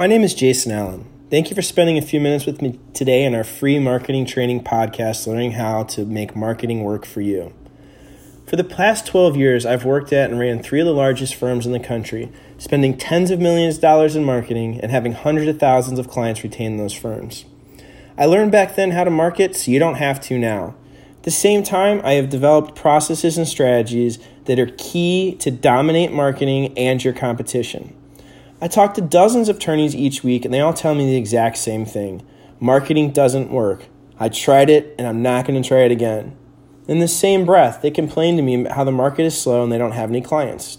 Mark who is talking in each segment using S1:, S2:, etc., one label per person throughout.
S1: My name is Jason Allen. Thank you for spending a few minutes with me today in our free marketing training podcast, learning how to make marketing work for you. For the past 12 years, I've worked at and ran three of the largest firms in the country, spending tens of millions of dollars in marketing and having hundreds of thousands of clients retain those firms. I learned back then how to market, so you don't have to now. At the same time, I have developed processes and strategies that are key to dominate marketing and your competition. I talk to dozens of attorneys each week, and they all tell me the exact same thing marketing doesn't work. I tried it, and I'm not going to try it again. In the same breath, they complain to me how the market is slow and they don't have any clients.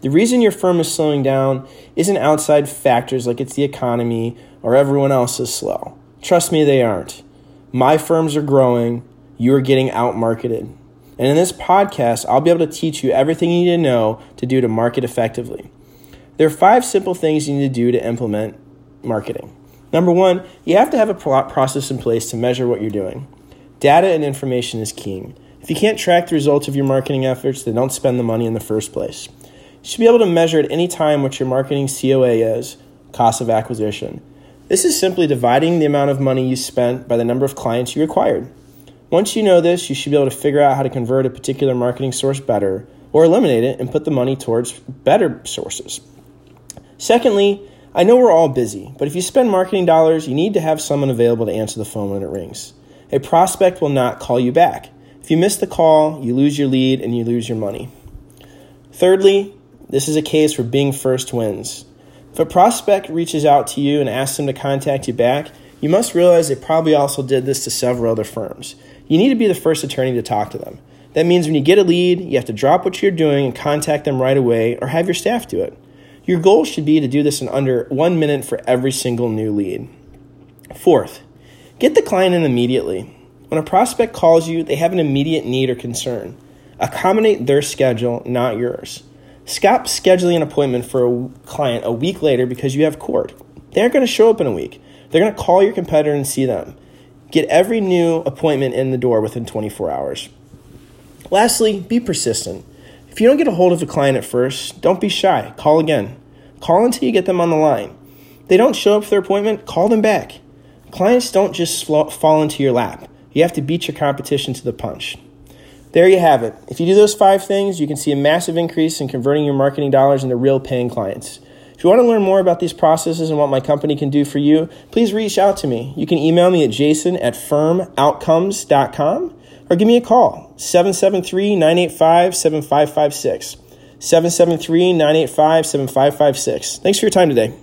S1: The reason your firm is slowing down isn't outside factors like it's the economy or everyone else is slow. Trust me, they aren't. My firms are growing, you are getting outmarketed. And in this podcast, I'll be able to teach you everything you need to know to do to market effectively. There are five simple things you need to do to implement marketing. Number one, you have to have a process in place to measure what you're doing. Data and information is king. If you can't track the results of your marketing efforts, then don't spend the money in the first place. You should be able to measure at any time what your marketing COA is, cost of acquisition. This is simply dividing the amount of money you spent by the number of clients you acquired. Once you know this, you should be able to figure out how to convert a particular marketing source better or eliminate it and put the money towards better sources. Secondly, I know we're all busy, but if you spend marketing dollars, you need to have someone available to answer the phone when it rings. A prospect will not call you back. If you miss the call, you lose your lead and you lose your money. Thirdly, this is a case where being first wins. If a prospect reaches out to you and asks them to contact you back, you must realize they probably also did this to several other firms. You need to be the first attorney to talk to them. That means when you get a lead, you have to drop what you're doing and contact them right away or have your staff do it. Your goal should be to do this in under one minute for every single new lead. Fourth, get the client in immediately. When a prospect calls you, they have an immediate need or concern. Accommodate their schedule, not yours. Stop scheduling an appointment for a client a week later because you have court. They aren't going to show up in a week. They're going to call your competitor and see them. Get every new appointment in the door within 24 hours. Lastly, be persistent. If you don't get a hold of a client at first, don't be shy. Call again. Call until you get them on the line. They don't show up for their appointment, call them back. Clients don't just fall into your lap. You have to beat your competition to the punch. There you have it. If you do those five things, you can see a massive increase in converting your marketing dollars into real paying clients. If you want to learn more about these processes and what my company can do for you, please reach out to me. You can email me at jason at firmoutcomes.com or give me a call 773 985 7556. 773 985 7556. Thanks for your time today.